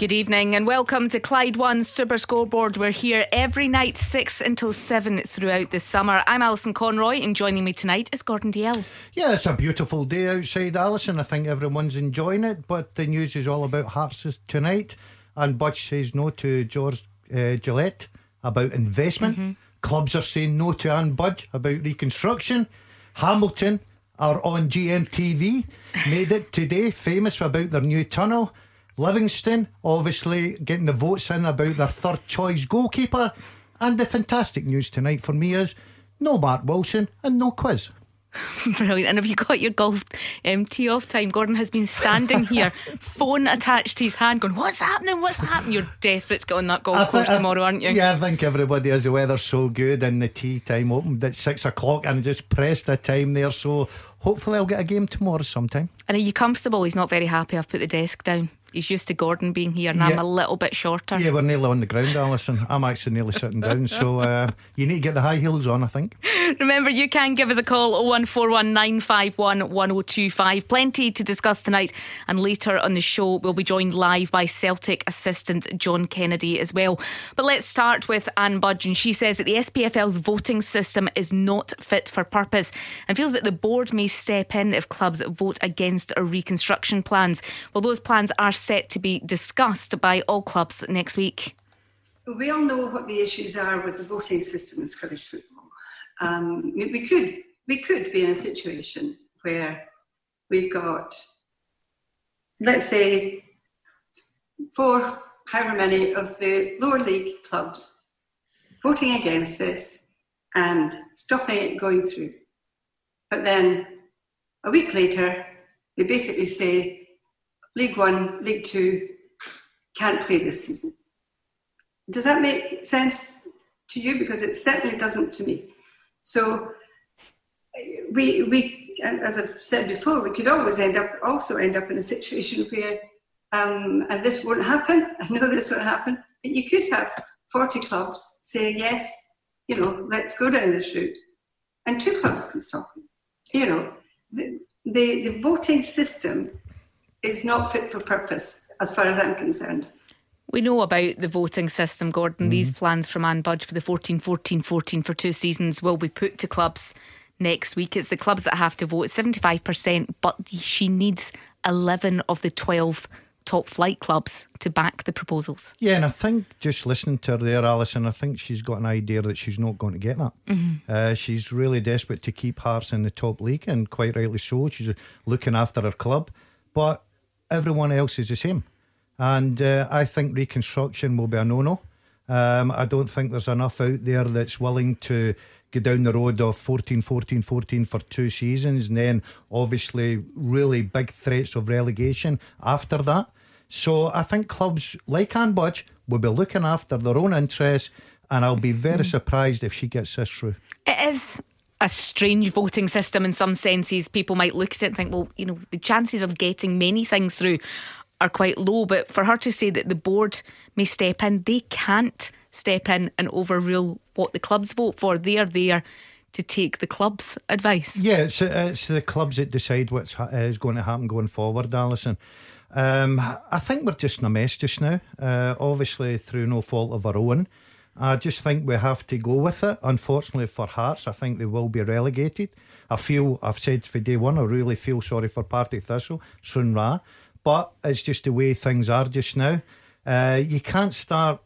Good evening and welcome to Clyde One Super Scoreboard. We're here every night, 6 until 7 throughout the summer. I'm Alison Conroy and joining me tonight is Gordon Dalziel. Yeah, it's a beautiful day outside, Alison. I think everyone's enjoying it, but the news is all about Hearts tonight. Anne Budge says no to George uh, Gillett about investment. Mm-hmm. Clubs are saying no to Anne Budge about reconstruction. Hamilton are on GMTV, made it today famous about their new tunnel. Livingston, obviously, getting the votes in about their third choice goalkeeper. And the fantastic news tonight for me is no Mark Wilson and no quiz. Brilliant. And have you got your golf um, tee off time? Gordon has been standing here, phone attached to his hand, going, What's happening? What's happening? You're desperate to get on that golf course tomorrow, aren't you? Yeah, I think everybody is. The weather's so good, and the tee time opened at six o'clock, and just pressed the time there. So hopefully, I'll get a game tomorrow sometime. And are you comfortable? He's not very happy. I've put the desk down he's used to Gordon being here, and yeah. I'm a little bit shorter. Yeah, we're nearly on the ground, Alison. I'm actually nearly sitting down, so uh, you need to get the high heels on, I think. Remember, you can give us a call 01419511025. Plenty to discuss tonight, and later on the show, we'll be joined live by Celtic assistant John Kennedy as well. But let's start with Anne Budge, and she says that the SPFL's voting system is not fit for purpose and feels that the board may step in if clubs vote against our reconstruction plans. Well, those plans are set to be discussed by all clubs next week. We all know what the issues are with the voting system in Scottish football. Um, we could we could be in a situation where we've got, let's say, four, however many of the lower league clubs voting against this and stopping it going through. But then a week later, they basically say League One, League Two can't play this season. Does that make sense to you? Because it certainly doesn't to me. So we we as I've said before, we could always end up also end up in a situation where um, and this won't happen. I know this won't happen, but you could have 40 clubs saying yes, you know, let's go down this route, and two clubs can stop. You know, the, the, the voting system is not fit for purpose, as far as I'm concerned. We know about the voting system, Gordon. Mm. These plans from Anne Budge for the 14 14 14 for two seasons will be put to clubs next week. It's the clubs that have to vote 75%, but she needs 11 of the 12 top flight clubs to back the proposals. Yeah, and I think just listening to her there, Alison, I think she's got an idea that she's not going to get that. Mm-hmm. Uh, she's really desperate to keep Hearts in the top league, and quite rightly so. She's looking after her club. But everyone else is the same. And uh, I think reconstruction will be a no no. Um, I don't think there's enough out there that's willing to go down the road of 14, 14, 14 for two seasons, and then obviously really big threats of relegation after that. So I think clubs like Anne Budge will be looking after their own interests, and I'll be very mm. surprised if she gets this through. It is a strange voting system in some senses. People might look at it and think, well, you know, the chances of getting many things through are quite low. But for her to say that the board may step in, they can't step in and overrule what the clubs vote for. They are there to take the club's advice. Yeah, it's, it's the clubs that decide what's is going to happen going forward, Alison. Um, I think we're just in a mess just now, uh, obviously through no fault of our own. I just think we have to go with it. Unfortunately for Hearts, I think they will be relegated. I feel, I've said for day one, I really feel sorry for Partick Thistle, Stranraer, but it's just the way things are just now. Uh, you can't start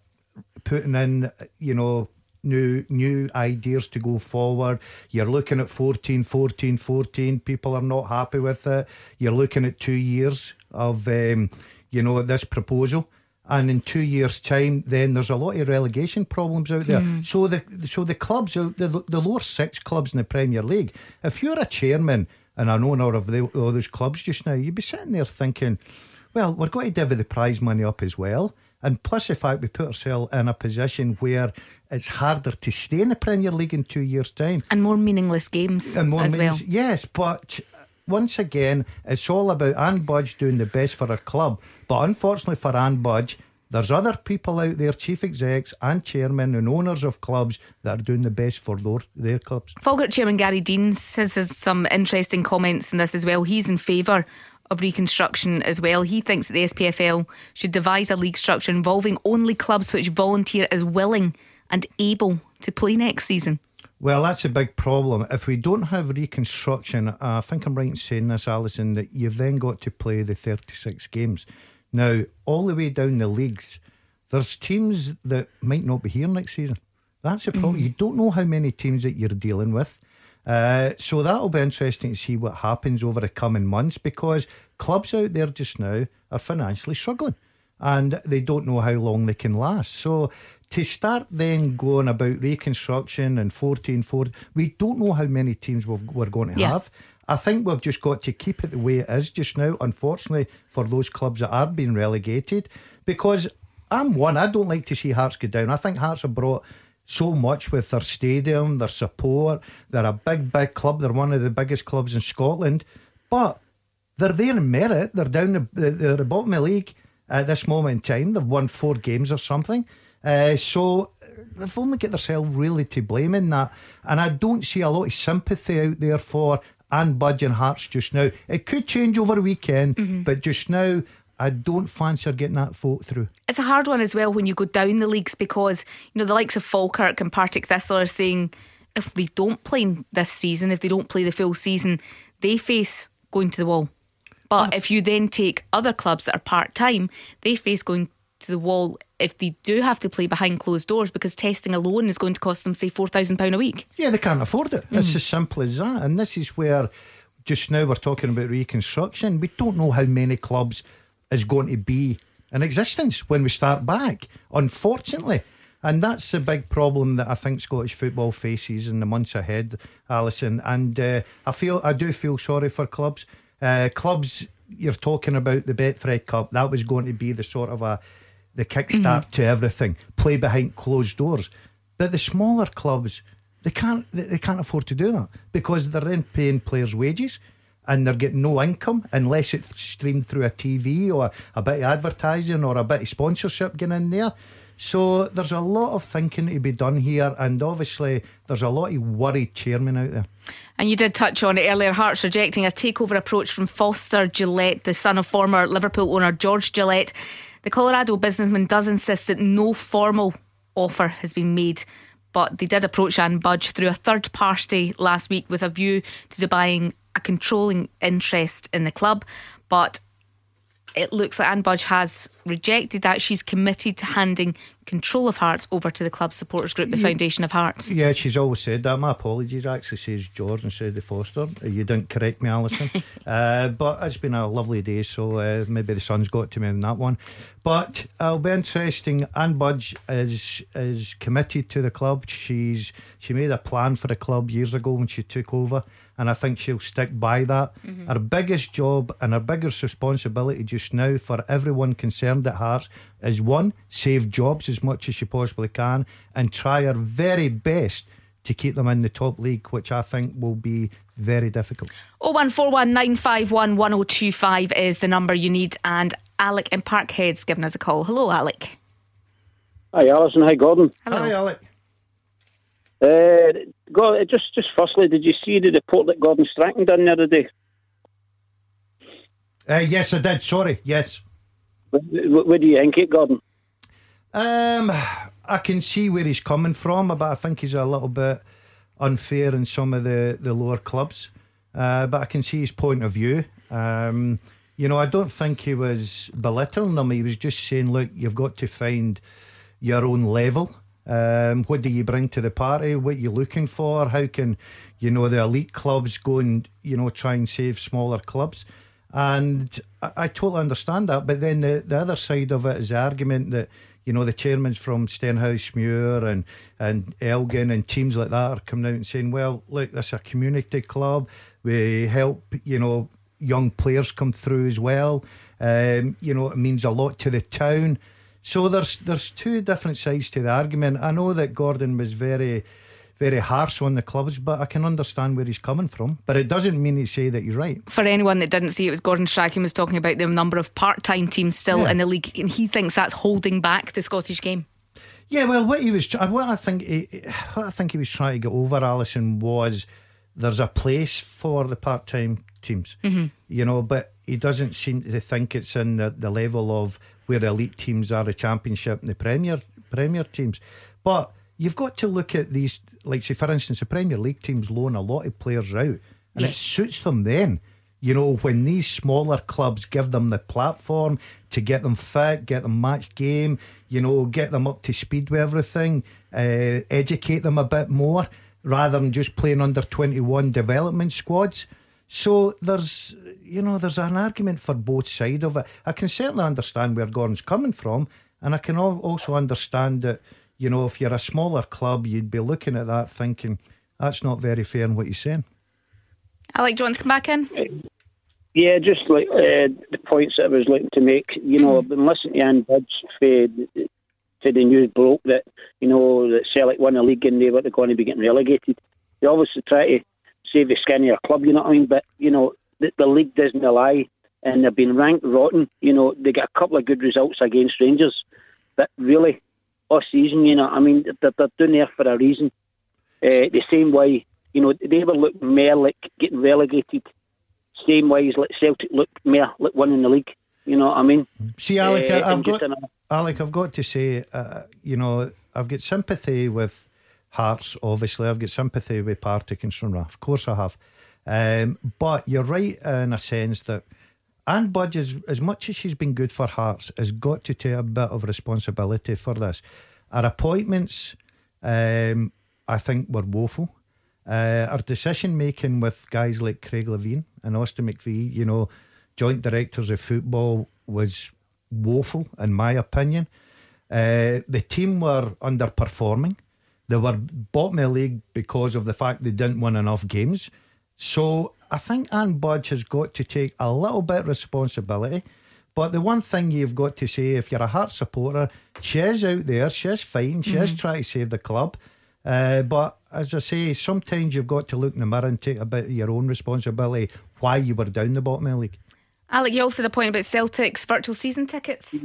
putting in, you know, new new ideas to go forward. You're looking at 14, 14, 14. People are not happy with it. You're looking at two years of, um, you know, this proposal and in two years' time, then there's a lot of relegation problems out there. Mm. So the so the clubs, the the lower six clubs in the Premier League, if you're a chairman and an owner of the, all those clubs just now, you'd be sitting there thinking, well, we're going to divvy the prize money up as well. And plus the fact we put ourselves in a position where it's harder to stay in the Premier League in two years' time. And more meaningless games and more as well. Yes, but once again, it's all about Anne Budge doing the best for her club. But unfortunately for Anne Budge, there's other people out there, chief execs and chairmen and owners of clubs that are doing the best for their, their clubs. Falkirk chairman Gary Deans has had some interesting comments in this as well. He's in favour of reconstruction as well. He thinks that the SPFL should devise a league structure involving only clubs which volunteer as willing and able to play next season. Well, that's a big problem. If we don't have reconstruction, uh, I think I'm right in saying this, Alison, that you've then got to play the 36 games. Now, all the way down the leagues, there's teams that might not be here next season. That's a problem. Mm. You don't know how many teams that you're dealing with. Uh, so that'll be interesting to see what happens over the coming months because clubs out there just now are financially struggling and they don't know how long they can last. So to start then going about reconstruction and 14 14, we don't know how many teams we are going to yeah. have. I think we've just got to keep it the way it is just now, unfortunately, for those clubs that are being relegated. Because I'm one, I don't like to see Hearts go down. I think Hearts have brought so much with their stadium, their support. They're a big, big club. They're one of the biggest clubs in Scotland. But they're there in merit. They're down the, they're the bottom of the league at this moment in time. They've won four games or something. Uh, so they've only got themselves really to blame in that. And I don't see a lot of sympathy out there for and budging Hearts just now. It could change over a weekend, mm-hmm. but just now, I don't fancy getting that vote through. It's a hard one as well when you go down the leagues because, you know, the likes of Falkirk and Partick Thistle are saying if they don't play this season, if they don't play the full season, they face going to the wall. But oh. if you then take other clubs that are part time, they face going to the wall if they do have to play behind closed doors because testing alone is going to cost them, say, £4,000 a week. Yeah, they can't afford it. Mm. It's as simple as that. And this is where just now we're talking about reconstruction. We don't know how many clubs is going to be in existence when we start back, unfortunately. And that's the big problem that I think Scottish football faces in the months ahead, Alison. And uh, I feel I do feel sorry for clubs. Uh, clubs, you're talking about the Betfred Cup. That was going to be the sort of a the kickstart mm-hmm. to everything, play behind closed doors. But the smaller clubs, they can't they can't afford to do that because they're then paying players' wages and they're getting no income unless it's streamed through a TV or a bit of advertising or a bit of sponsorship getting in there. So there's a lot of thinking to be done here, and obviously there's a lot of worried chairmen out there. And you did touch on it earlier. Hearts rejecting a takeover approach from Foster Gillett, the son of former Liverpool owner George Gillett. The Colorado businessman does insist that no formal offer has been made, but they did approach Anne Budge through a third party last week with a view to buying a controlling interest in the club. But it looks like Anne Budge has rejected that. She's committed to handing control of Hearts over to the club supporters group, the yeah, Foundation of Hearts. Yeah, she's always said that. My apologies, actually says George instead of Foster. You didn't correct me, Alison. uh, but it's been a lovely day, so uh, maybe the sun's got to me on that one. But it'll be interesting. Anne Budge is is committed to the club. She's she made a plan for the club years ago when she took over and I think she'll stick by that. Mm-hmm. Her biggest job and her biggest responsibility just now for everyone concerned at Hearts is one, save jobs as much as she possibly can and try her very best to keep them in the top league, which I think will be very difficult. 01419511025 is the number you need, and Alec in Parkhead's given us a call. Hello, Alec. Hi, Alison. Hi, Gordon. Hello. Hi, Alec. Uh, God, just just firstly, did you see the report that Gordon Strachan done the other day? Uh, yes, I did. Sorry, yes. What, what do you think, it, Gordon? Um, I can see where he's coming from, but I think he's a little bit unfair in some of the, the lower clubs. Uh, but I can see his point of view. Um, you know, I don't think he was belittling them. He was just saying, look, you've got to find your own level. Um, what do you bring to the party? What are you looking for? How can you know the elite clubs go and you know try and save smaller clubs? And I, I totally understand that. But then the, the other side of it is the argument that you know the chairmans from Stenhousemuir and and Elgin and teams like that are coming out and saying, well, look, this is a community club. We help you know young players come through as well. Um, you know, it means a lot to the town. So there's there's two different sides to the argument. I know that Gordon was very very harsh on the clubs, but I can understand where he's coming from. But it doesn't mean to say that you're right. For anyone that didn't see it, was Gordon Strachan was talking about the number of part-time teams still yeah. in the league, and he thinks that's holding back the Scottish game. Yeah, well, what he was, what I think, he, what I think he was trying to get over, Alison, was there's a place for the part-time teams, mm-hmm. you know, but he doesn't seem to think it's in the, the level of where elite teams are, the Championship and the Premier Premier teams. But you've got to look at these, like say for instance, the Premier League teams loan a lot of players out, and yes. it suits them then. You know, when these smaller clubs give them the platform to get them fit, get them match game, you know, get them up to speed with everything, uh, educate them a bit more rather than just playing under 21 development squads. So there's, you know, there's an argument for both sides of it. I can certainly understand where Gordon's coming from, and I can also understand that, you know, if you're a smaller club, you'd be looking at that thinking that's not very fair in what you're saying. Alec, do you want to come back in? Yeah, just like uh, the points that I was looking to make. You know, I've been listening to Anne Budge for, for the news broke that, you know, that Celtic won the league and they were going to be getting relegated. They obviously try to save the skin of your club, you know what I mean? But, you know, the, the league doesn't lie and they've been ranked rotten. You know, they get a couple of good results against Rangers, but really, all season, you know, I mean, they're, they're doing there for a reason. Uh, the same way, you know, they were looking more like getting relegated, same way as like Celtic look more like winning the league. You know what I mean? See, Alec, uh, I've got, Alec, I've got to say, uh, you know, I've got sympathy with Hearts, obviously. I've got sympathy with Partick and Stranraer. Of course I have. Um, but you're right in a sense that Anne Budge, as, as much as she's been good for Hearts, has got to take a bit of responsibility for this. Our appointments, um, I think, were woeful. Uh, our decision making with guys like Craig Levein and Austin McPhee, you know, joint directors of football, was woeful, in my opinion. Uh, the team were underperforming. They were bottom of the league because of the fact they didn't win enough games. So I think Anne Budge has got to take a little bit of responsibility. But the one thing you've got to say, if you're a Heart supporter, she's out there, she's fine, she's mm-hmm. trying to save the club. Uh, but as I say, sometimes you've got to look in the mirror and take a bit of your own responsibility why you were down the bottom of the league. Alec, you also had a point about Celtic's virtual season tickets.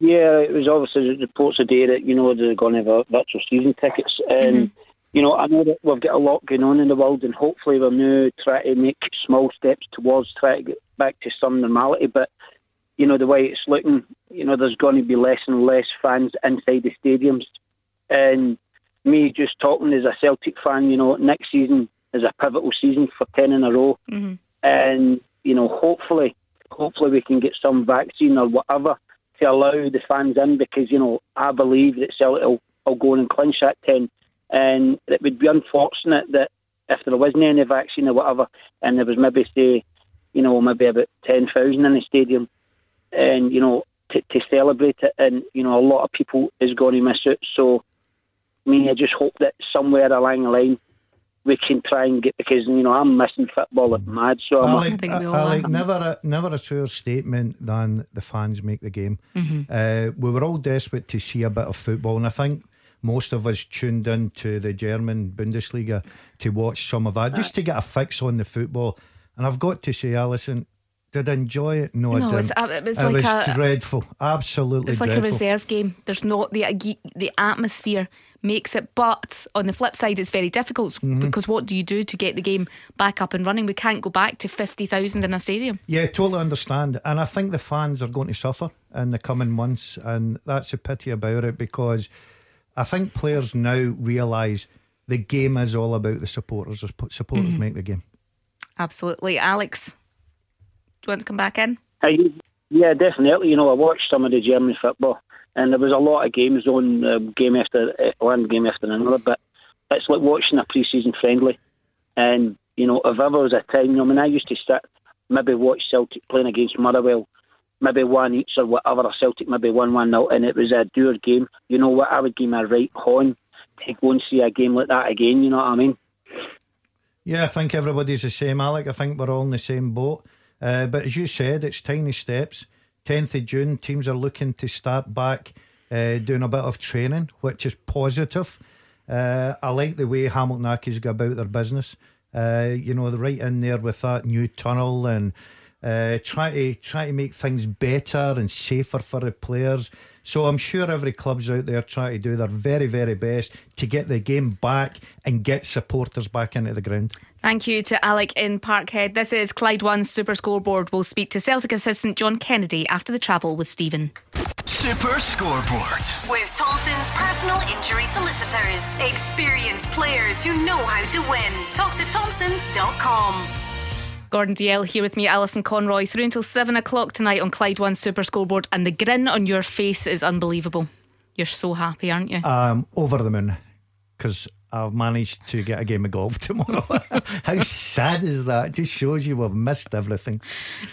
Yeah, it was obviously the reports today that, you know, they're going to have virtual season tickets. And mm-hmm you know, I know that we've got a lot going on in the world, and hopefully we're now trying to make small steps towards trying to get back to some normality. But you know, the way it's looking, you know, there's going to be less and less fans inside the stadiums. And me just talking as a Celtic fan, you know, next season is a pivotal season for ten in a row, mm-hmm. and you know, hopefully, hopefully we can get some vaccine or whatever to allow the fans in because you know I believe that Celtic will, will go and clinch that ten and it would be unfortunate that if there wasn't any vaccine or whatever, and there was maybe say, you know, maybe about ten thousand in the stadium, and you know, to, to celebrate it, and you know, a lot of people is going to miss it. So, I mean, I just hope that somewhere along the line we can try and get because you know I'm missing football at mad. So I like, I, I like never a, never a truer statement than the fans make the game. Mm-hmm. Uh, we were all desperate to see a bit of football, and I think most of us tuned in to the German Bundesliga to watch some of that, just to get a fix on the football. And I've got to say, Alison, did I enjoy it? No, no I didn't. Uh, it was, it like was a, dreadful, absolutely. It's like dreadful. a reserve game. There's not the the atmosphere makes it, but on the flip side, it's very difficult mm-hmm. because what do you do to get the game back up and running? We can't go back to fifty thousand in a stadium. Yeah, totally understand, and I think the fans are going to suffer in the coming months, and that's a pity about it because I think players now realise the game is all about the supporters. The supporters mm-hmm. make the game. Absolutely. Alex, do you want to come back in? Hey, yeah, definitely. You know, I watched some of the German football, and there was a lot of games on uh, game after uh, one game after another. But it's like watching a pre-season friendly, and you know, if ever was a time, you know, I mean, I used to sit maybe watch Celtic playing against Motherwell maybe one each or whatever, or Celtic maybe one one nil, and it was a doer game. You know what? I would give my right horn to go and see a game like that again. You know what I mean? Yeah, I think everybody's the same, Alec. I think we're all in the same boat. Uh, but as you said, it's tiny steps. 10th of June, teams are looking to start back uh, doing a bit of training, which is positive. Uh, I like the way Hamilton Accies go about their business. Uh, you know, they're right in there with that new tunnel and uh, try to try to make things better and safer for the players. So I'm sure every club's out there trying to do their very, very best to get the game back and get supporters back into the ground. Thank you to Alec in Parkhead. This is Clyde One Super Scoreboard. We'll speak to Celtic assistant John Kennedy after the travel with Stephen. Super Scoreboard. With Thompson's personal injury solicitors. Experienced players who know how to win. Talk to Thompsons.com. Gordon Dalziel here with me, Alison Conroy, through until seven o'clock tonight on Clyde One Super Scoreboard, and the grin on your face is unbelievable. You're so happy, aren't you? Um, over the moon because I've managed to get a game of golf tomorrow. How sad is that? It just shows you we've missed everything.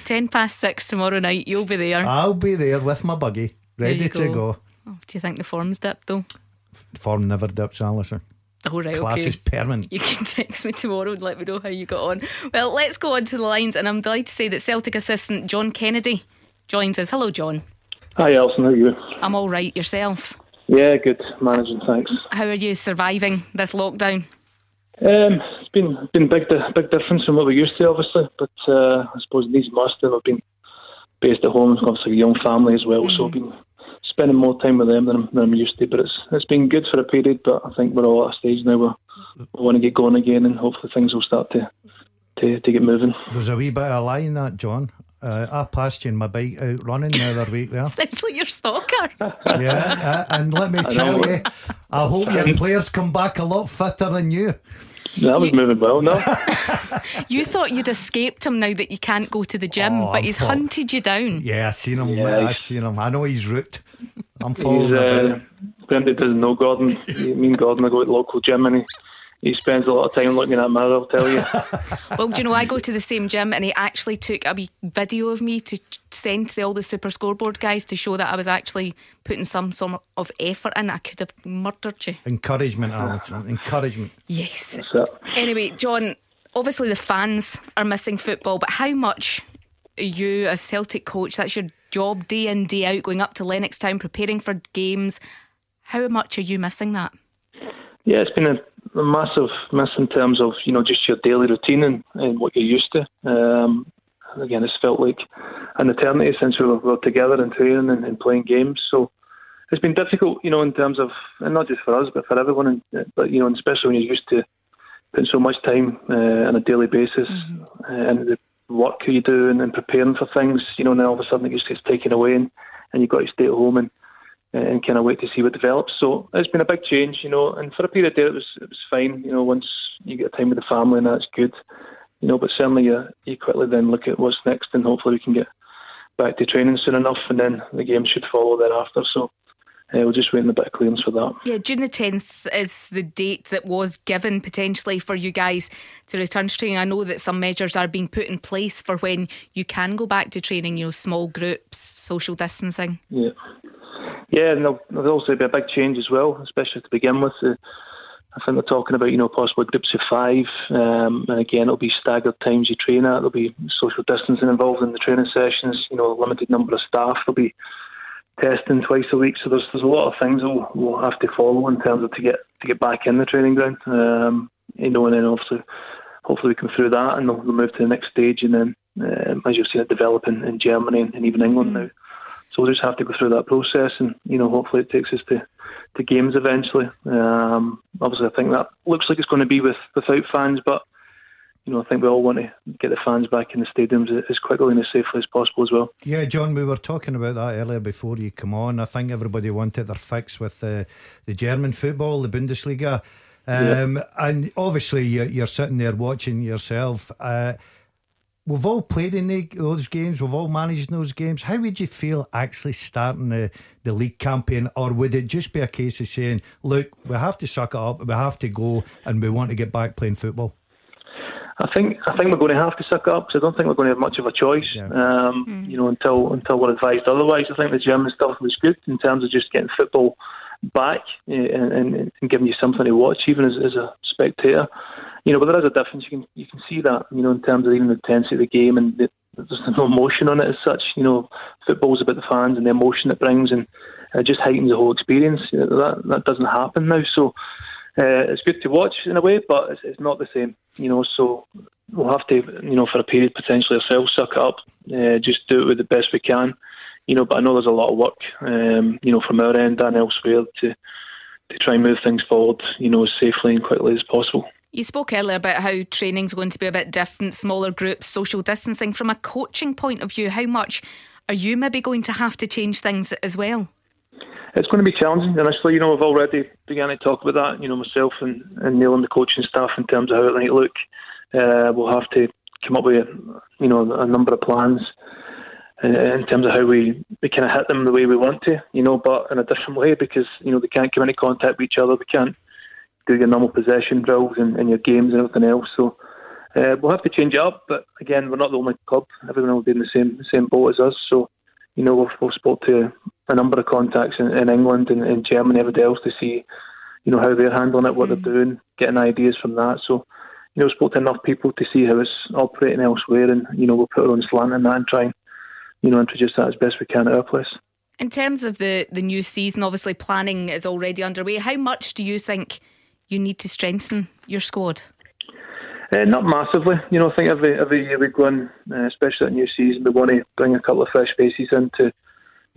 Ten past six tomorrow night. You'll be there. I'll be there with my buggy, ready to go. go. Oh, do you think the form's dipped though? Form never dips, Alison. Oh right, Class okay. is permanent. You can text me tomorrow and let me know how you got on. Well, let's go on to the lines, and I'm delighted to say that Celtic assistant John Kennedy joins us. Hello, John. Hi, Alison. How are you? I'm all right. Yourself? Yeah, good. Managing, thanks. How are you surviving this lockdown? Um, it's been been big big difference from what we used to, obviously. But uh, I suppose these must have I've been based at home, obviously a young family as well, so I've been spending more time with them than I'm, than I'm used to. But it's it's been good for a period. But I think we're all at a stage now where we want to get going again, and hopefully things will start to to, to get moving. There's a wee bit of a lie in that, John. Uh, I passed you in my bike out running the other week there. Sounds like your stalker. Yeah, uh, and let me tell know. you, I hope your players come back a lot fitter than you. That was moving well. No, you thought you'd escaped him now that you can't go to the gym, Oh, but I'm he's full. hunted you down. Yeah, I seen him. Yeah, I seen him. I know he's route. I'm he's following uh, about. for anybody that doesn't know Gordon. Me and Gordon, I go to the local gym, and he he spends a lot of time looking at that mirror. I'll tell you. Well, do you know, I go to the same gym and he actually took a wee video of me to send to the, all the Super Scoreboard guys to show that I was actually putting some sort of effort in. I could have murdered you. Encouragement, Alison. Encouragement. Yes. Anyway, John, obviously the fans are missing football, but how much are you, as Celtic coach, that's your job day in, day out, going up to Lennoxtown, preparing for games. How much are you missing that? Yeah, it's been a, a massive miss in terms of you know just your daily routine and, and what you're used to. Um, again, it's felt like an eternity since we were, we were together and training and, and playing games. So it's been difficult, you know, in terms of and not just for us but for everyone. And, but you know, and especially when you're used to putting so much time uh, on a daily basis uh, and the work you do and, and preparing for things. You know, now all of a sudden it just gets taken away and, and you've got to stay at home and and kind of wait to see what develops. So it's been a big change, you know. And for a period there, it was it was fine, you know. Once you get time with the family, and that's good, you know. But certainly, you, you quickly then look at what's next, and hopefully we can get back to training soon enough, and then the game should follow thereafter. So uh, we're just waiting a bit of clearance for that. Yeah, June the 10th is the date that was given potentially for you guys to return to training. I know that some measures are being put in place for when you can go back to training, you know, small groups, social distancing. Yeah. Yeah, and there'll, there'll also be a big change as well, especially to begin with. Uh, I think they're talking about, you know, possibly groups of five. Um, and again, it'll be staggered times you train at. There'll be social distancing involved in the training sessions, you know, a limited number of staff. There'll be testing twice a week. So there's there's a lot of things we'll, we'll have to follow in terms of to get to get back in the training ground. Um, you know, and then obviously, hopefully we come through that and they'll, they'll move to the next stage. And then, um, as you've seen it developing in, Germany and, and even England now. So we'll just have to go through that process, and you know, hopefully it takes us to, to games eventually. Um, obviously, I think that looks like it's going to be with without fans, but you know, I think we all want to get the fans back in the stadiums as quickly and as safely as possible as well. Yeah, John, we were talking about that earlier before you come on. I think everybody wanted their fix with the, the German football, the Bundesliga. Um, And obviously, you're, you're sitting there watching yourself. Uh, we've all played in the, those games, we've all managed those games. How would you feel actually starting the, the league campaign? Or would it just be a case of saying, look, we have to suck it up, we have to go, and we want to get back playing football? I think I think we're going to have to suck up because I don't think we're going to have much of a choice. Yeah. Um, You know, until until we're advised otherwise. I think the German stuff was good in terms of just getting football back eh, and, and, and giving you something to watch, even as, as a spectator. You know, but there is a difference. You can you can see that. You know, in terms of even the intensity of the game and the, there's no emotion on it as such. You know, football's about the fans and the emotion it brings, and it just heightens the whole experience. You know, that that doesn't happen now. So. Uh, it's good to watch in a way, but it's, it's not the same, you know. So we'll have to, you know, for a period potentially ourselves suck it up, uh, just do it with the best we can, you know. But I know there's a lot of work, um, you know, from our end and elsewhere to to try and move things forward, you know, as safely and quickly as possible. You spoke earlier about how training's going to be a bit different, smaller groups, social distancing. From a coaching point of view, how much are you maybe going to have to change things as well? It's going to be challenging, honestly. You know, we've already begun to talk about that. You know, myself and, and Neil and the coaching staff in terms of how it might look. Uh, we'll have to come up with, you know, a number of plans in, in terms of how we, we kind of hit them the way we want to, you know, but in a different way because, you know, they can't come into contact with each other. They can't do your normal possession drills and, and your games and everything else. So uh, we'll have to change it up. But again, we're not the only club. Everyone will be in the same same boat as us. So, you know, we've, we've spoke to a number of contacts in, in England and in Germany, everybody else to see, you know, how they're handling it, what mm. they're doing, getting ideas from that. So, you know, spoke to enough people to see how it's operating elsewhere, and you know, we'll put our own slant in that and try and, you know, introduce that as best we can at our place. In terms of the the new season, obviously planning is already underway. How much do you think you need to strengthen your squad? Uh, not massively. You know, I think every every year we go in, uh, especially at new season, we want to bring a couple of fresh faces in to,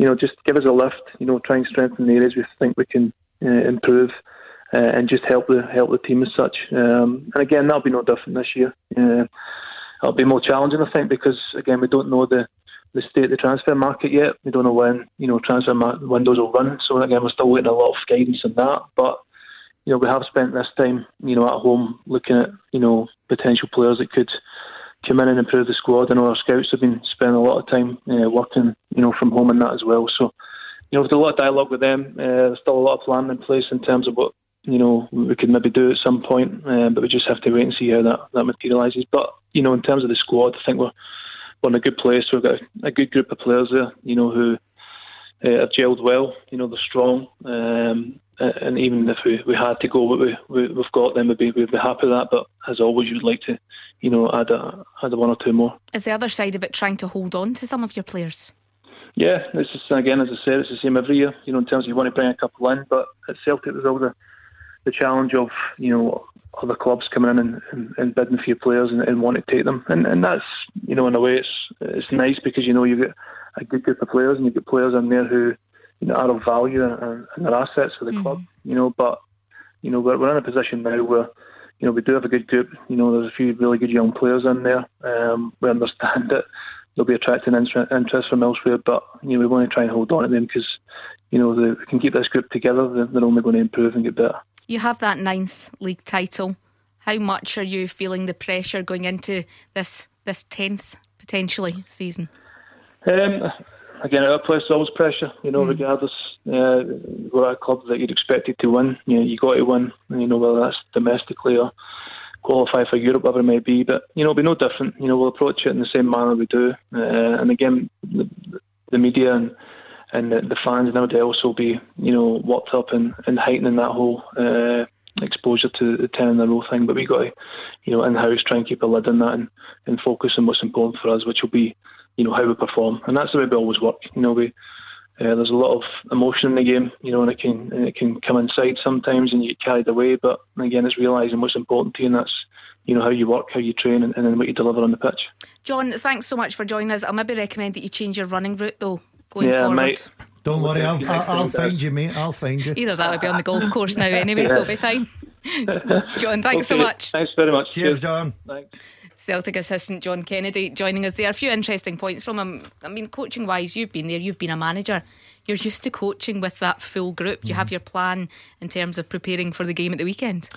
you know, just give us a lift. You know, try and strengthen the areas we think we can uh, improve, uh, and just help the help the team as such. Um, and again, that'll be no different this year. Uh, it'll be more challenging, I think, because again, we don't know the the state of the transfer market yet. We don't know when you know transfer windows will run. So again, we're still waiting a lot of guidance on that, but you know, we have spent this time, you know, at home looking at, you know, potential players that could come in and improve the squad. I know our scouts have been spending a lot of time uh, working, you know, from home and that as well. So, you know, there's a lot of dialogue with them. Uh, there's still a lot of plan in place in terms of what, you know, we could maybe do at some point, uh, but we just have to wait and see how that, that materialises. But, you know, in terms of the squad, I think we're, we're in a good place. We've got a, a good group of players there, you know, who uh, have gelled well. You know, they're strong. Um, and even if we, we had to go what we, we, have got, then we'd be, we'd be happy with that. But as always, you'd like to, you know, add a, add a one or two more. Is the other side of it trying to hold on to some of your players? Yeah, this is again, as I said, it's the same every year. You know, in terms of you want to bring a couple in, but at Celtic there's always the, the challenge of you know other clubs coming in and, and, and bidding for your players and, and want to take them, and and that's you know in a way it's it's nice because you know you get a good group of players and you get players in there who you know, are of value and, and are assets for the mm-hmm. club. You know, but you know we're, we're in a position now where you know we do have a good group. You know, there's a few really good young players in there. Um, we understand that they'll be attracting interest from elsewhere, but you know we want to try and hold on to them because you know the, we can keep this group together. They're, they're only going to improve and get better. You have that ninth league title. How much are you feeling the pressure going into this this tenth potentially season? Um, again, at our place, there's always pressure. You know, mm. regardless, uh, we're a club that you're expected to win. You know, you got to win. You know, whether that's domestically or qualify for Europe, whatever it may be. But you know, it'll be no different. You know, we'll approach it in the same manner we do. Uh, and again, the, the media and and the, the fans and everybody else will be, you know, worked up and, and heightening that whole uh, exposure to the ten in a row thing. But we got to, you know, in house try and keep a lid on that and, and focus on what's important for us, which will be you know how we perform, and that's the way we always work. You know, we uh, there's a lot of emotion in the game, you know, and it can and it can come inside sometimes, and you get carried away. But again, it's realising what's important to you, and that's you know how you work, how you train, and, and then what you deliver on the pitch. John, thanks so much for joining us. I'll maybe recommend that you change your running route though, going yeah, forward. Mate. Don't worry, I'll, I'll, I'll find you, mate. I'll find you. Either that will be on the golf course now anyway, so it'll be fine. John, thanks okay. so much. Thanks very much. Cheers, Cheers. John. Thanks. Celtic assistant John Kennedy joining us there. A few interesting points from him. I mean, coaching wise, you've been there, you've been a manager. You're used to coaching with that full group. You mm-hmm. have your plan in terms of preparing for the game at the weekend.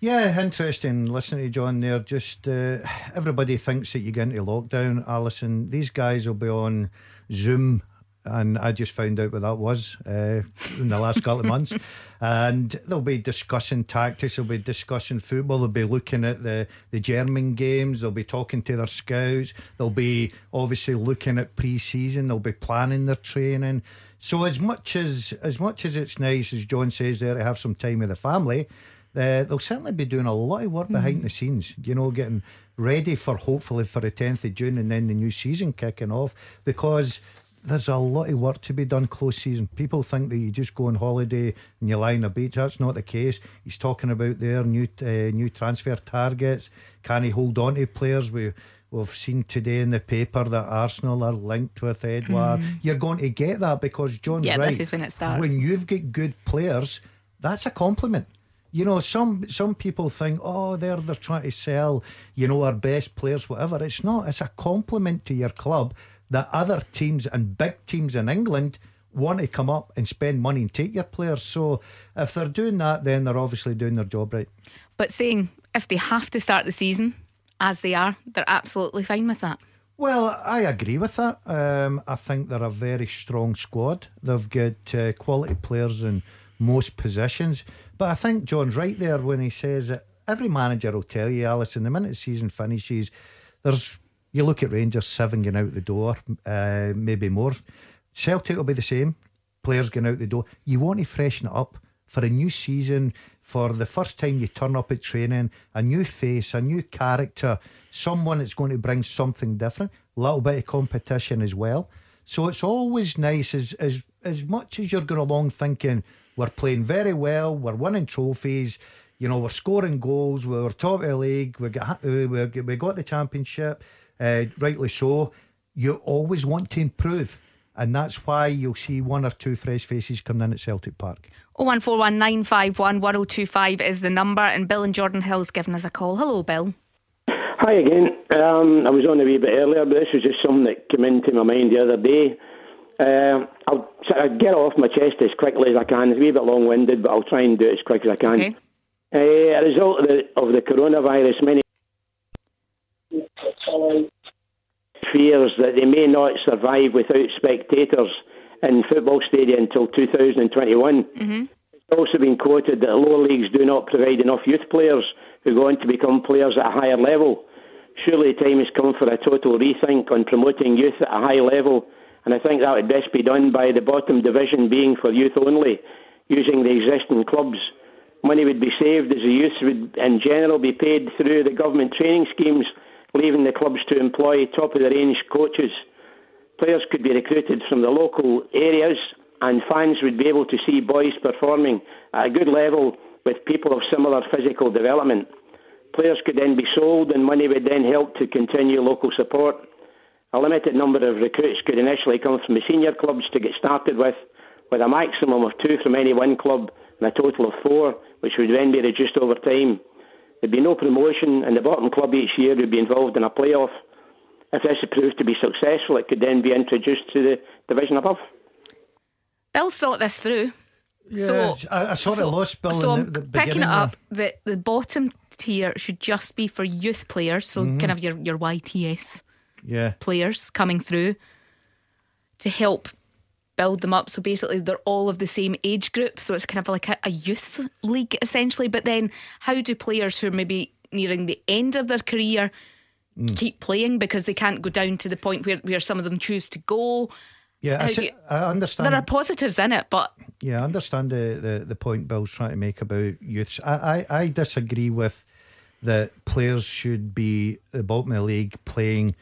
Yeah, interesting listening to John there. Just uh, everybody thinks that you get into lockdown, Alison. These guys will be on Zoom and I just found out what that was uh, in the last couple of months. And they'll be discussing tactics, they'll be discussing football, they'll be looking at the, the German games, they'll be talking to their scouts, they'll be obviously looking at pre season, they'll be planning their training. So as much as as much as it's nice, as John says there, to have some time with the family, uh, they'll certainly be doing a lot of work behind mm. the scenes, you know, getting ready for hopefully for the 10th of June and then the new season kicking off because there's a lot of work to be done close season. People think that you just go on holiday and you lie on a beach. That's not the case. He's talking about their new uh, new transfer targets. Can he hold on to players? We we've seen today in the paper that Arsenal are linked with Edouard. Mm. You're going to get that because John. Yeah, right, this is when it starts. When you've got good players, that's a compliment. You know, some some people think, oh, they're they're trying to sell, you know, our best players, whatever. It's not. It's a compliment to your club that other teams and big teams in England want to come up and spend money and take your players. So if they're doing that, then they're obviously doing their job right. But saying if they have to start the season as they are, they're absolutely fine with that. Well, I agree with that. Um, I think they're a very strong squad. They've got uh, quality players in most positions. But I think John's right there when he says that every manager will tell you, Alison, the minute the season finishes, there's you look at Rangers seven going out the door, uh, maybe more. Celtic will be the same. Players going out the door. You want to freshen it up for a new season. For the first time you turn up at training, a new face, a new character, someone that's going to bring something different. A little bit of competition as well. So it's always nice as as as much as you're going along thinking we're playing very well, we're winning trophies, you know, we're scoring goals, we're top of the league, we got we we got the championship, uh, rightly so. You always want to improve, and that's why you'll see one or two fresh faces coming in at Celtic Park. 01419511025 is the number, and Bill and Jordanhill's given us a call. Hello, Bill. Hi again. Um, I was on a wee bit earlier, but this was just something that came into my mind the other day. Uh, I'll sort of get off my chest as quickly as I can. It's a wee bit long winded, but I'll try and do it as quick as I can. Okay. Uh, a result of the, of the coronavirus, many fears that they may not survive without spectators in football stadia until 2021. Mm-hmm. It's also been quoted that lower leagues do not provide enough youth players who go on to become players at a higher level. Surely the time has come for a total rethink on promoting youth at a high level, and I think that would best be done by the bottom division being for youth only, using the existing clubs. Money would be saved as the youth would, in general, be paid through the government training schemes, leaving the clubs to employ top of the range coaches. Players could be recruited from the local areas, and fans would be able to see boys performing at a good level with people of similar physical development. Players could then be sold, and money would then help to continue local support. A limited number of recruits could initially come from the senior clubs to get started with, with a maximum of two from any one club and a total of four, which would then be reduced over time. There'd be no promotion, and the bottom club each year would be involved in a playoff. If this proved to be successful, it could then be introduced to the division above. Bill's thought this through. so I, I sort of lost Bill so in I'm the, the picking beginning it up that the bottom tier should just be for youth players, so Mm-hmm. kind of your your YTS Yeah. players coming through to help build them up. So basically, they're all of the same age group. So it's kind of like a, a youth league essentially. But then, how do players who are maybe nearing the end of their career Mm. keep playing because they can't go down to the point where, where some of them choose to go? Yeah, I, see- you- I understand. There are positives in it, but Yeah, I understand the, the, the point Bill's trying to make about youths. I, I, I disagree with that players should be the bottom of the league playing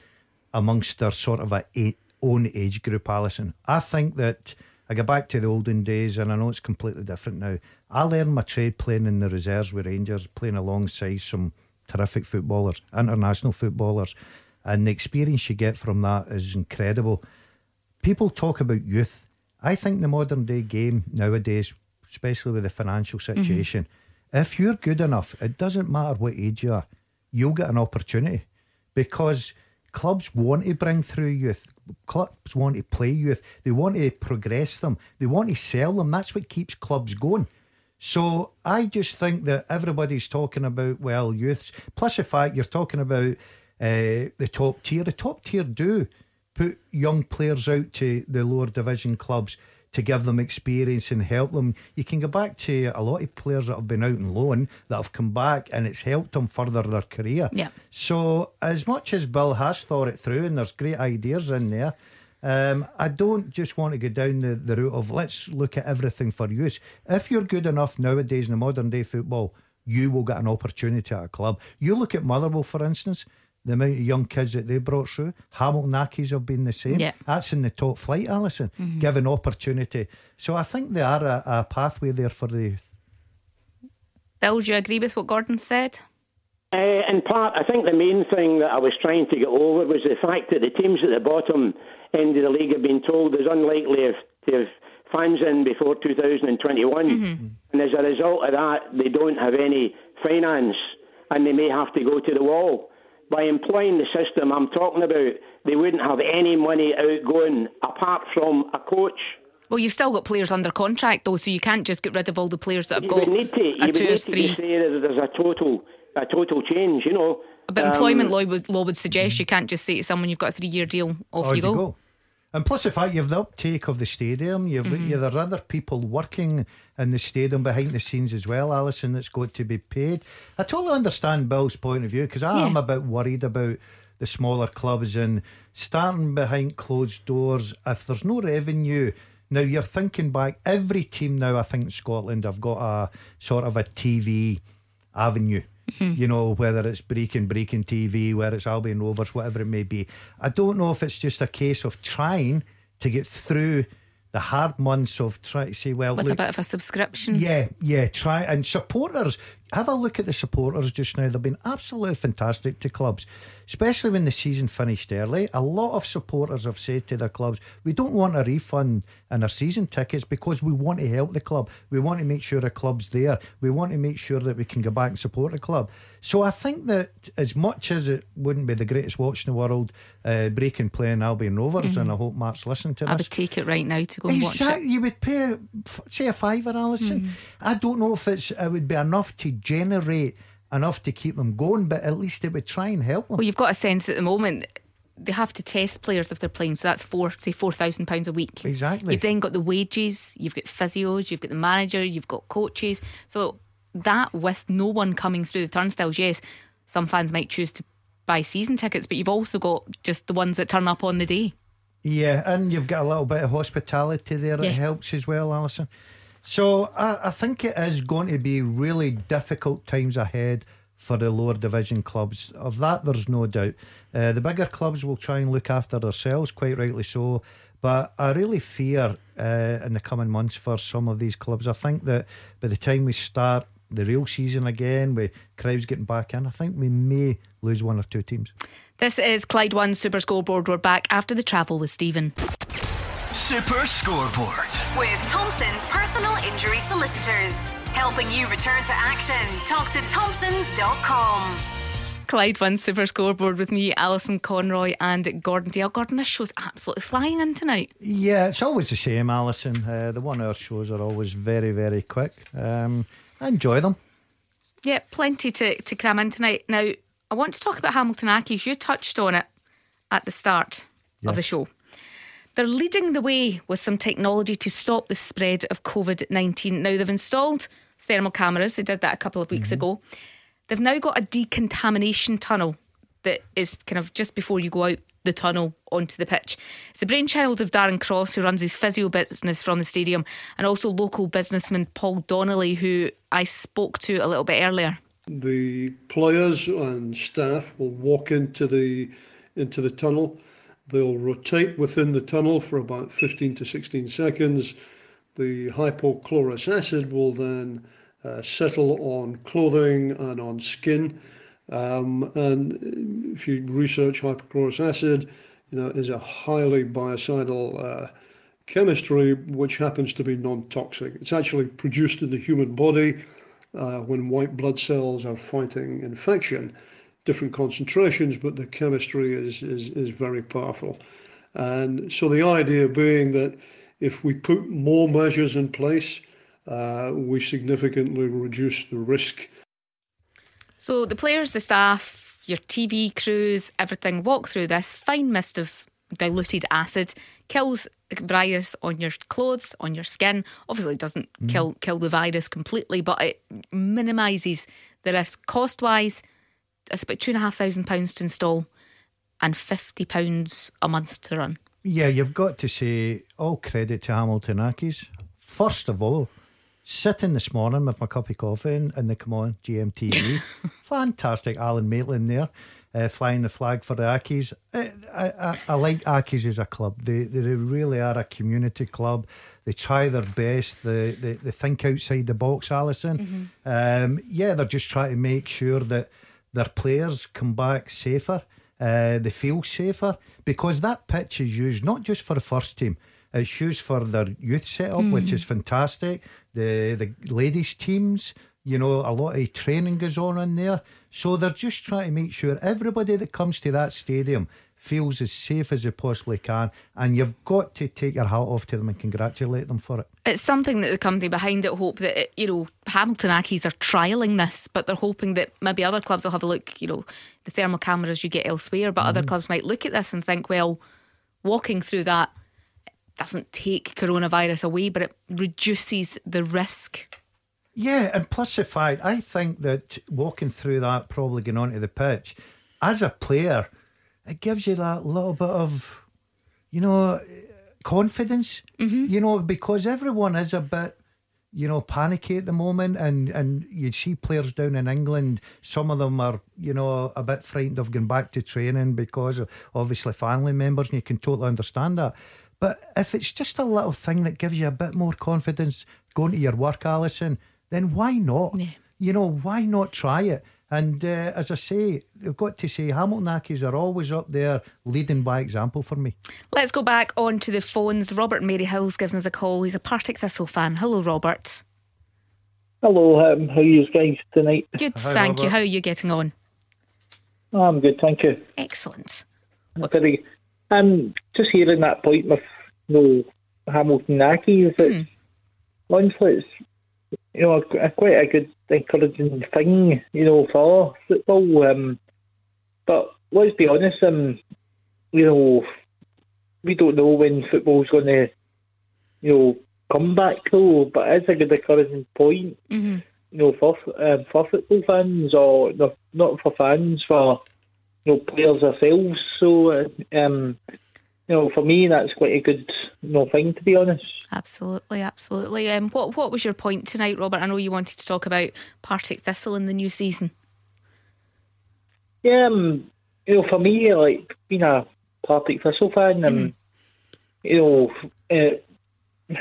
amongst their sort of a eight, own age group, Alison. I think that I go back to the olden days and I know it's completely different now. I learned my trade playing in the reserves with Rangers, playing alongside some terrific footballers, international footballers, and the experience you get from that is incredible people talk about youth. I think the modern day game nowadays, especially with the financial mm-hmm. situation, if you're good enough, it doesn't matter what age you are, you'll get an opportunity because clubs want to bring through youth. Clubs want to play youth. They want to progress them. They want to sell them. That's what keeps clubs going. So I just think that everybody's talking about well youths. Plus the fact you're talking about uh, the top tier. The top tier do put young players out to the lower division clubs to give them experience and help them. You can go back to a lot of players that have been out on loan that have come back and it's helped them further their career. Yeah. So as much as Bill has thought it through and there's great ideas in there. Um, I don't just want to go down the, the route of let's look at everything for use. If you're good enough nowadays in the modern day football, you will get an opportunity at a club. You look at Motherwell, for instance, the amount of young kids that they brought through. Hamilton Accies have been the same. Yeah. That's in the top flight, Alison, given opportunity. So I think there are a, a pathway there for the youth. Bill, do you agree with what Gordon said? Uh, in part, I think the main thing that I was trying to get over was the fact that the teams at the bottom end of the league have been told it's unlikely if, to have fans in before 2021. And as a result of that, they don't have any finance and they may have to go to the wall. By employing the system I'm talking about, they wouldn't have any money outgoing apart from a coach. Well, you've still got players under contract though, so you can't just get rid of all the players that have You got would need to, you a would two or need to three. say that there's a total, a total change, you know. But Um, employment law would, law would suggest you can't just say to someone you've got a three year deal, off Oh, you go. And plus the fact you've the uptake of the stadium, you've Mm-hmm. you've there are other people working in the stadium behind the scenes as well, Alison, that's got to be paid. I totally understand Bill's point of view because I Yeah. am a bit worried about the smaller clubs and starting behind closed doors. If there's no revenue, now you're thinking back, every team now, I think in Scotland, have got a sort of a TV avenue. Hmm. You know, whether it's Brechin, Brechin TV, whether it's Albion Rovers, whatever it may be. I don't know if it's just a case of trying to get through the hard months of trying to say, well, With a bit of a subscription. yeah, yeah, try and supporters. Have a look at the supporters just now. They've been absolutely fantastic to clubs, especially when the season finished early. A lot of supporters have said to their clubs, "We don't want a refund in our season tickets because we want to help the club. We want to make sure the club's there. We want to make sure that we can go back and support the club." So I think that as much as it wouldn't be the greatest watch in the world, uh, Brechin playing Albion Rovers, and I hope Mark's listening to this. I would take it right now to go and watch Exactly, it. you would pay, say a fiver, Alison. I don't know if it's it would be enough to generate enough to keep them going, but at least it would try and help them. Well, you've got a sense at the moment they have to test players if they're playing, so that's four, say four thousand pounds a week. Exactly. You've then got the wages, you've got physios, you've got the manager, you've got coaches. So that with no one coming through the turnstiles, yes, some fans might choose to buy season tickets, but you've also got just the ones that turn up on the day. Yeah, and you've got a little bit of hospitality there that Yeah. helps as well, Alison. So I, I think it is going to be really difficult times ahead for the lower division clubs. Of that, there's no doubt. Uh, the bigger clubs will try and look after themselves, quite rightly so. But I really fear uh, in the coming months for some of these clubs. I think that by the time we start the real season again, with crowds getting back in, I think we may lose one or two teams. This is Clyde One Super Scoreboard. We're back after the travel with Stephen. Super Scoreboard. With Thompson's personal injury solicitors. Helping you return to action. Talk to Thompsons.com. Clyde One Super Scoreboard with me, Alison Conroy, and Gordon Dalziel. Gordon, this show's absolutely flying in tonight. Yeah, it's always the same, Alison. Uh, the one hour shows are always very, very quick. Um, I enjoy them. Yeah, plenty to, to cram in tonight. Now, I want to talk about Hamilton Accies. You touched on it at the start of the show. They're leading the way with some technology to stop the spread of COVID 19. Now, they've installed thermal cameras. They did that a couple of weeks mm-hmm. ago. They've now got a decontamination tunnel that is kind of just before you go out the tunnel onto the pitch. It's the brainchild of Darren Cross, who runs his physio business from the stadium, and also local businessman Paul Donnelly, who I spoke to a little bit earlier. the players and staff will walk into the into the tunnel. They'll rotate within the tunnel for about 15 to 16 seconds. The hypochlorous acid will then uh, settle on clothing and on skin. Um, and if you research hypochlorous acid, you know, is a highly biocidal uh, chemistry which happens to be non-toxic. It's actually produced in the human body uh, when white blood cells are fighting infection, different concentrations, but the chemistry is, is, is very powerful. And so the idea being that if we put more measures in place, uh, we significantly reduce the risk So the players, the staff, your TV crews, everything walk through this fine mist of diluted acid, kills virus on your clothes, on your skin. Obviously, it doesn't mm. kill kill the virus completely, but it minimises the risk. Cost wise, it's about two and a half thousand pounds to install, and fifty pounds a month to run. Yeah, you've got to say all credit to Hamilton Accies. First of all, sitting this morning with my cup of coffee and, and they come on GMTV. Fantastic, Alan Maitland there. Uh, flying the flag for the Accies. I, I, I like Accies as a club. They, they really are a community club. They try their best. They, they, they think outside the box, Alison. Mm-hmm. Um, yeah, they're just trying to make sure that their players come back safer. Uh, they feel safer because that pitch is used not just for the first team. It's used for their youth setup, mm. which is fantastic. The the ladies teams, you know, a lot of training goes on in there. So they're just trying to make sure everybody that comes to that stadium feels as safe as they possibly can. And you've got to take your hat off to them and congratulate them for it. It's something that the company behind it hope that, it, you know, Hamilton Accies are trialling this, but they're hoping that maybe other clubs will have a look, you know, the thermal cameras you get elsewhere, but mm. other clubs might look at this and think, well, walking through that doesn't take coronavirus away, but it reduces the risk. Yeah, and plus the fact, I think that walking through that, probably going onto the pitch, as a player, it gives you that little bit of, you know, confidence. Mm-hmm. You know, because everyone is a bit, you know, panicky at the moment, and and you see players down in England. Some of them are, you know, a bit frightened of going back to training because of obviously family members, and you can totally understand that. But if it's just a little thing that gives you a bit more confidence going to your work, Alison then why not? Yeah. You know, why not try it? And uh, as I say, I've got to say, Hamilton Accies are always up there leading by example for me. Let's go back onto the phones. Robert Maryhill's given us a call. He's a Partick Thistle fan. Hello, Robert. Hello, um, how are you guys tonight? Good, Hi, thank Robert. you. How are you getting on? Oh, I'm good, thank you. Excellent. Very, um, just hearing that point with you know, Hamilton Accies, it's, hmm. honestly, it's you know, a, a, quite a good encouraging thing, you know, for football. Um, but let's be honest, um, you know, we don't know when football's going to, you know, come back though. But it's a good encouraging point, mm-hmm. you know, for um, for football fans or not for fans, for you know players ourselves. So um, you know, for me, that's quite a good you know, thing, to be honest. Absolutely, absolutely. Um, what What was your point tonight, Robert? I know you wanted to talk about Partick Thistle in the new season. Yeah, um, you know, for me, like being a Partick Thistle fan, um, mm. you know, uh,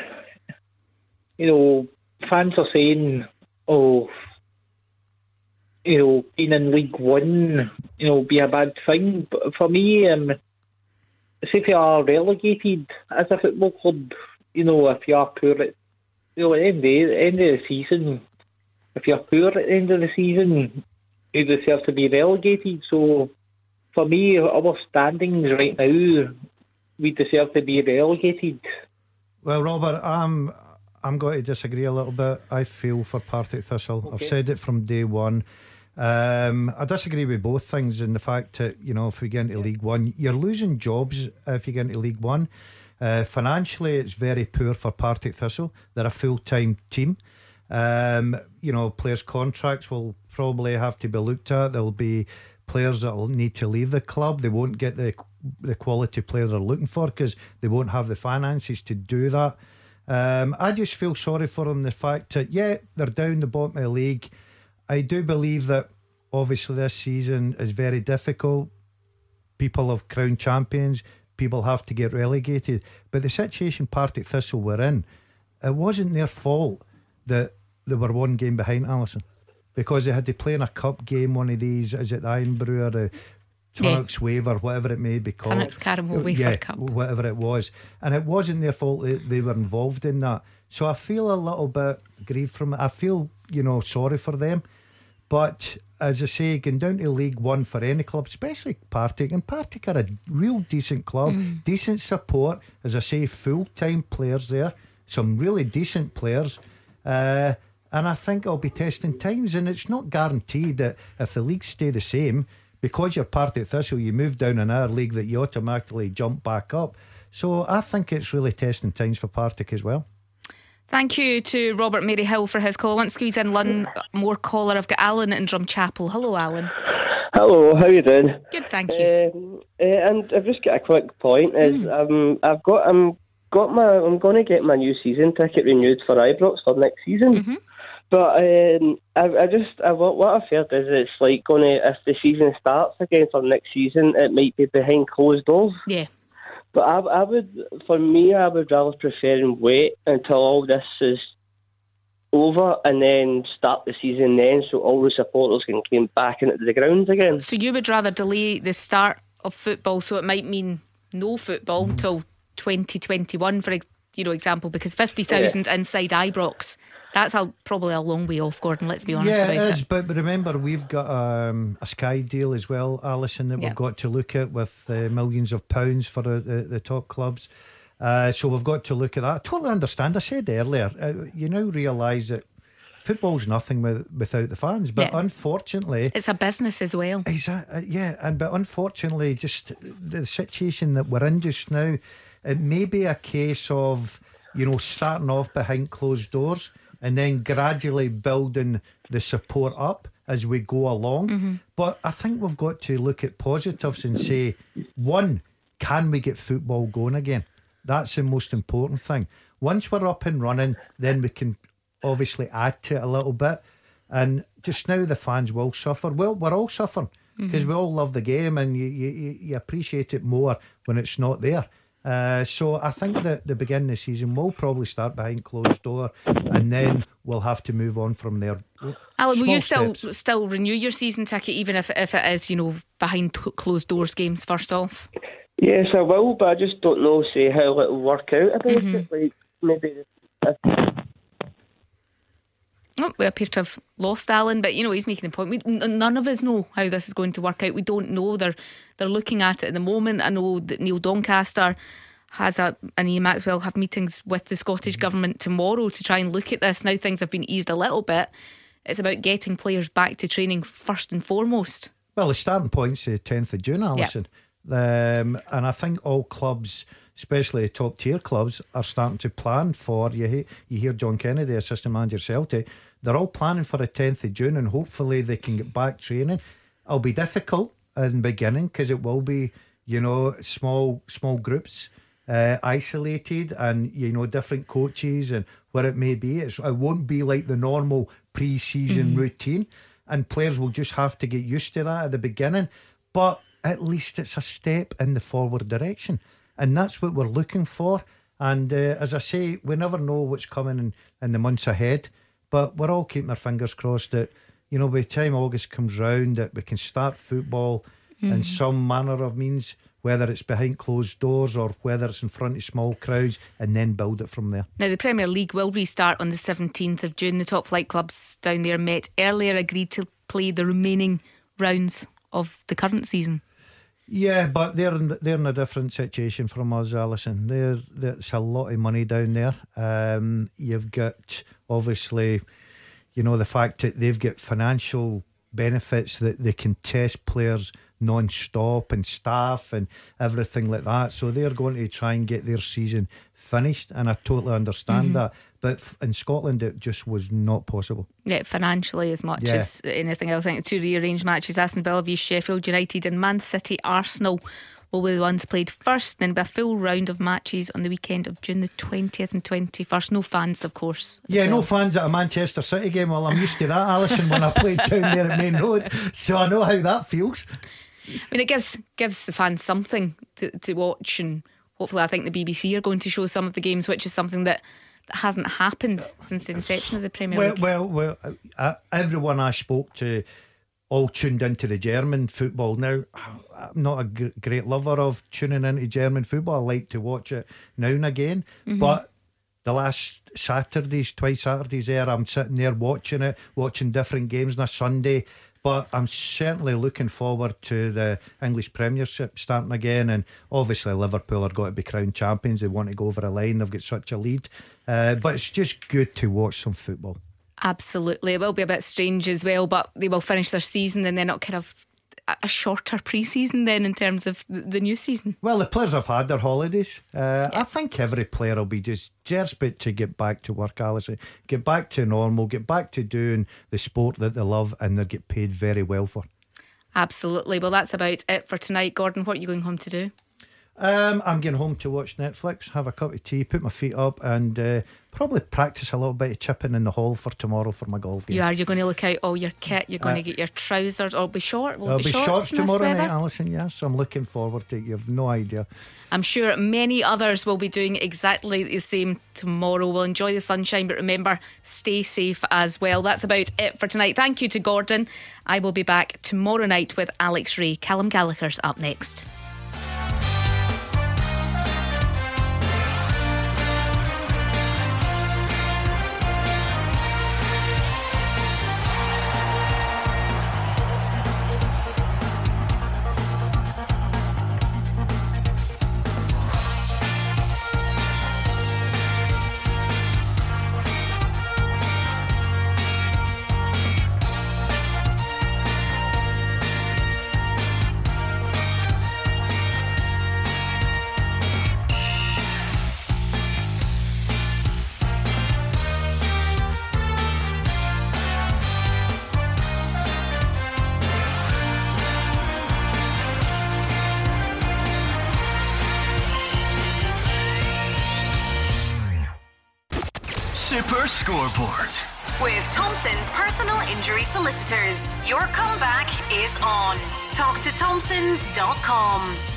you know, fans are saying, "Oh, you know, being in League One, you know, be a bad thing." But for me, um, if you are relegated as a football club, you know, if you are poor at you know, at the end of the, end of the season, if you're poor at the end of the season, you deserve to be relegated. So for me, our standings right now, we deserve to be relegated. Well, Robert, I'm I'm going to disagree a little bit. I feel for Partick Thistle. Okay. I've said it from day one. Um, I disagree with both things in the fact that, you know, if we get into yeah. League One, you're losing jobs if you get into League One. Uh, financially, it's very poor for Partick Thistle. They're a full time team. Um, you know, players' contracts will probably have to be looked at. There'll be players that will need to leave the club. They won't get the the quality player they're looking for because they won't have the finances to do that. Um, I just feel sorry for them. The fact that yeah, they're down the bottom of the league. I do believe that obviously this season is very difficult. People have crowned champions, people have to get relegated. But the situation Partick Thistle were in, it wasn't their fault that they were one game behind Alison Because they had to play in a cup game, one of these, is it the Irn-Bru or the Tunnock's yeah. Wafer, whatever it may be called. Tunnock's Caramel yeah, Cup. Whatever it was. And it wasn't their fault that they were involved in that. So I feel a little bit grieved from it. I feel, you know, sorry for them. But as I say, going down to League One for any club, especially Partick, and Partick are a real decent club, mm. decent support. As I say, full time players there, some really decent players. Uh, and I think it'll be testing times, and it's not guaranteed that if the leagues stay the same, because you're Partick Thistle, you move down in our league that you automatically jump back up. So I think it's really testing times for Partick as well. Thank you to Robert Maryhill for his call. I want to squeeze in one more caller. I've got Alan in Drumchapel. Hello, Alan. Hello, how you doing? Good, thank you. Uh, uh, and I've just got a quick point. Is mm. um, I've got I'm got my I'm going to get my new season ticket renewed for Ibrox for next season. Mm-hmm. But um, I, I just I, what, what I've heard is it's like going to if the season starts again for next season, it might be behind closed doors. Yeah. But I, I would, for me, I would rather prefer and wait until all this is over and then start the season then, so all the supporters can come back into the grounds again. So you would rather delay the start of football, so it might mean no football until 2021, for ex- you know example, because 50,000 inside Ibrox, that's a, probably a long way off, Gordon. Let's be honest yeah, about it is. it. But but remember, we've got um, a Sky deal as well, Alison, that Yeah. we've got to look at with uh, millions of pounds for the, the, the top clubs. Uh, so we've got to look at that. I totally understand. I said earlier, uh, you now realise that football's nothing with, without the fans. But Yeah. unfortunately, It's a business as well. Exactly. Uh, yeah, and but unfortunately, just the situation that we're in just now, it may be a case of you know starting off behind closed doors and then gradually building the support up as we go along. Mm-hmm. But I think we've got to look at positives and say, one, can we get football going again? That's the most important thing. Once we're up and running, then we can obviously add to it a little bit. And just now, the fans will suffer. Well, we're all suffering because mm-hmm. we all love the game and you, you, you- you appreciate it more when it's not there. Uh, so I think that the beginning of the season will probably start behind closed door, and then we'll have to move on from there. Alan, will Small you still steps. still renew your season ticket, even if if it is you know behind t- closed doors games? First off, Yes, I will, but I just don't know, say, how it'll work out about Mm-hmm. it. Like, maybe if oh, we appear to have lost Alan, but you know he's making the point. We, n- none of us know how this is going to work out. We don't know. They're they're looking at it at the moment. I know that Neil Doncaster has a and Ian Maxwell have meetings with the Scottish government tomorrow to try and look at this. Now things have been eased a little bit. It's about getting players back to training first and foremost. Well, the starting point's the 10th of June, Alison. Um, and I think all clubs, especially top tier clubs, are starting to plan for. You, he- you hear John Kennedy, assistant manager Celtic, they're all planning for the 10th of June and hopefully they can get back training. It'll be difficult in the beginning because it will be, you know, small small groups. Uh, isolated and you know different coaches and where it may be it's, it won't be like the normal pre-season routine and players will just have to get used to that at the beginning. But at least it's a step in the forward direction, and that's what we're looking for. And uh, as I say, we never know what's coming in, in the months ahead, but we're all keeping our fingers crossed that you know by the time August comes round that we can start football in some manner of means. Whether it's behind closed doors or whether it's in front of small crowds, and then build it from there. Now, the Premier League will restart on the 17th of June. The top flight clubs down there met earlier, agreed to play the remaining rounds of the current season. Yeah, but they're in, they're in a different situation from us, Alison. There, there's a lot of money down there. Um, you've got obviously, you know, the fact that they've got financial benefits that they can test players non-stop and staff and everything like that. So they're going to try and get their season finished, and I totally understand mm-hmm. that. But in Scotland, it just was not possible. Yeah, financially as much Yeah. as anything else. I think two rearranged matches, Aston Villa v Sheffield United and Man City Arsenal will be the ones played first. Then be a full round of matches on the weekend of June the 20th and 21st. No fans, of course. Yeah, no fans at a Manchester City game. Well, I'm used to that, Alison, when I played down there at Maine Road. So I know how that feels. I mean, it gives gives the fans something to, to watch, and hopefully, I think the BBC are going to show some of the games, which is something that, that hasn't happened since the inception of the Premier Well, League. well, well. Uh, everyone I spoke to all tuned into the German football. Now, I'm not a great lover of tuning into German football. I like to watch it now and again, but. The last Saturdays, twice Saturdays there, I'm sitting there watching it, watching different games on a Sunday. But I'm certainly looking forward to the English Premiership starting again. And obviously, Liverpool are going to be crowned champions. They want to go over a line, they've got such a lead. Uh, but it's just good to watch some football. Absolutely. It will be a bit strange as well, but they will finish their season and then not kind of a- shorter pre season then in terms of the new season. Well, the players have had their holidays. Uh, I think every player will be just desperate to get back to work, Alison. Get back to normal, get back to doing the sport that they love and they get paid very well for. Absolutely. Well, that's about it for tonight. Gordon, what are you going home to do? Um, I'm getting home to watch Netflix, have a cup of tea, put my feet up, and uh, probably practice a little bit of chipping in the hole for tomorrow for my golf game. You are. You're going to look out all your kit. You're going Uh, to get your trousers. Or be short. Will There'll be be shorts shorts tomorrow night, Alison. Yes, I'm looking forward to it. You've no idea. I'm sure many others will be doing exactly the same tomorrow. We'll enjoy the sunshine, but remember, stay safe as well. That's about it for tonight. Thank you to Gordon. I will be back tomorrow night with Alex Rae. Callum Gallagher's up next. Scoreboard. With Thompson's personal injury solicitors, your comeback is on. Talk to Thompsons.com.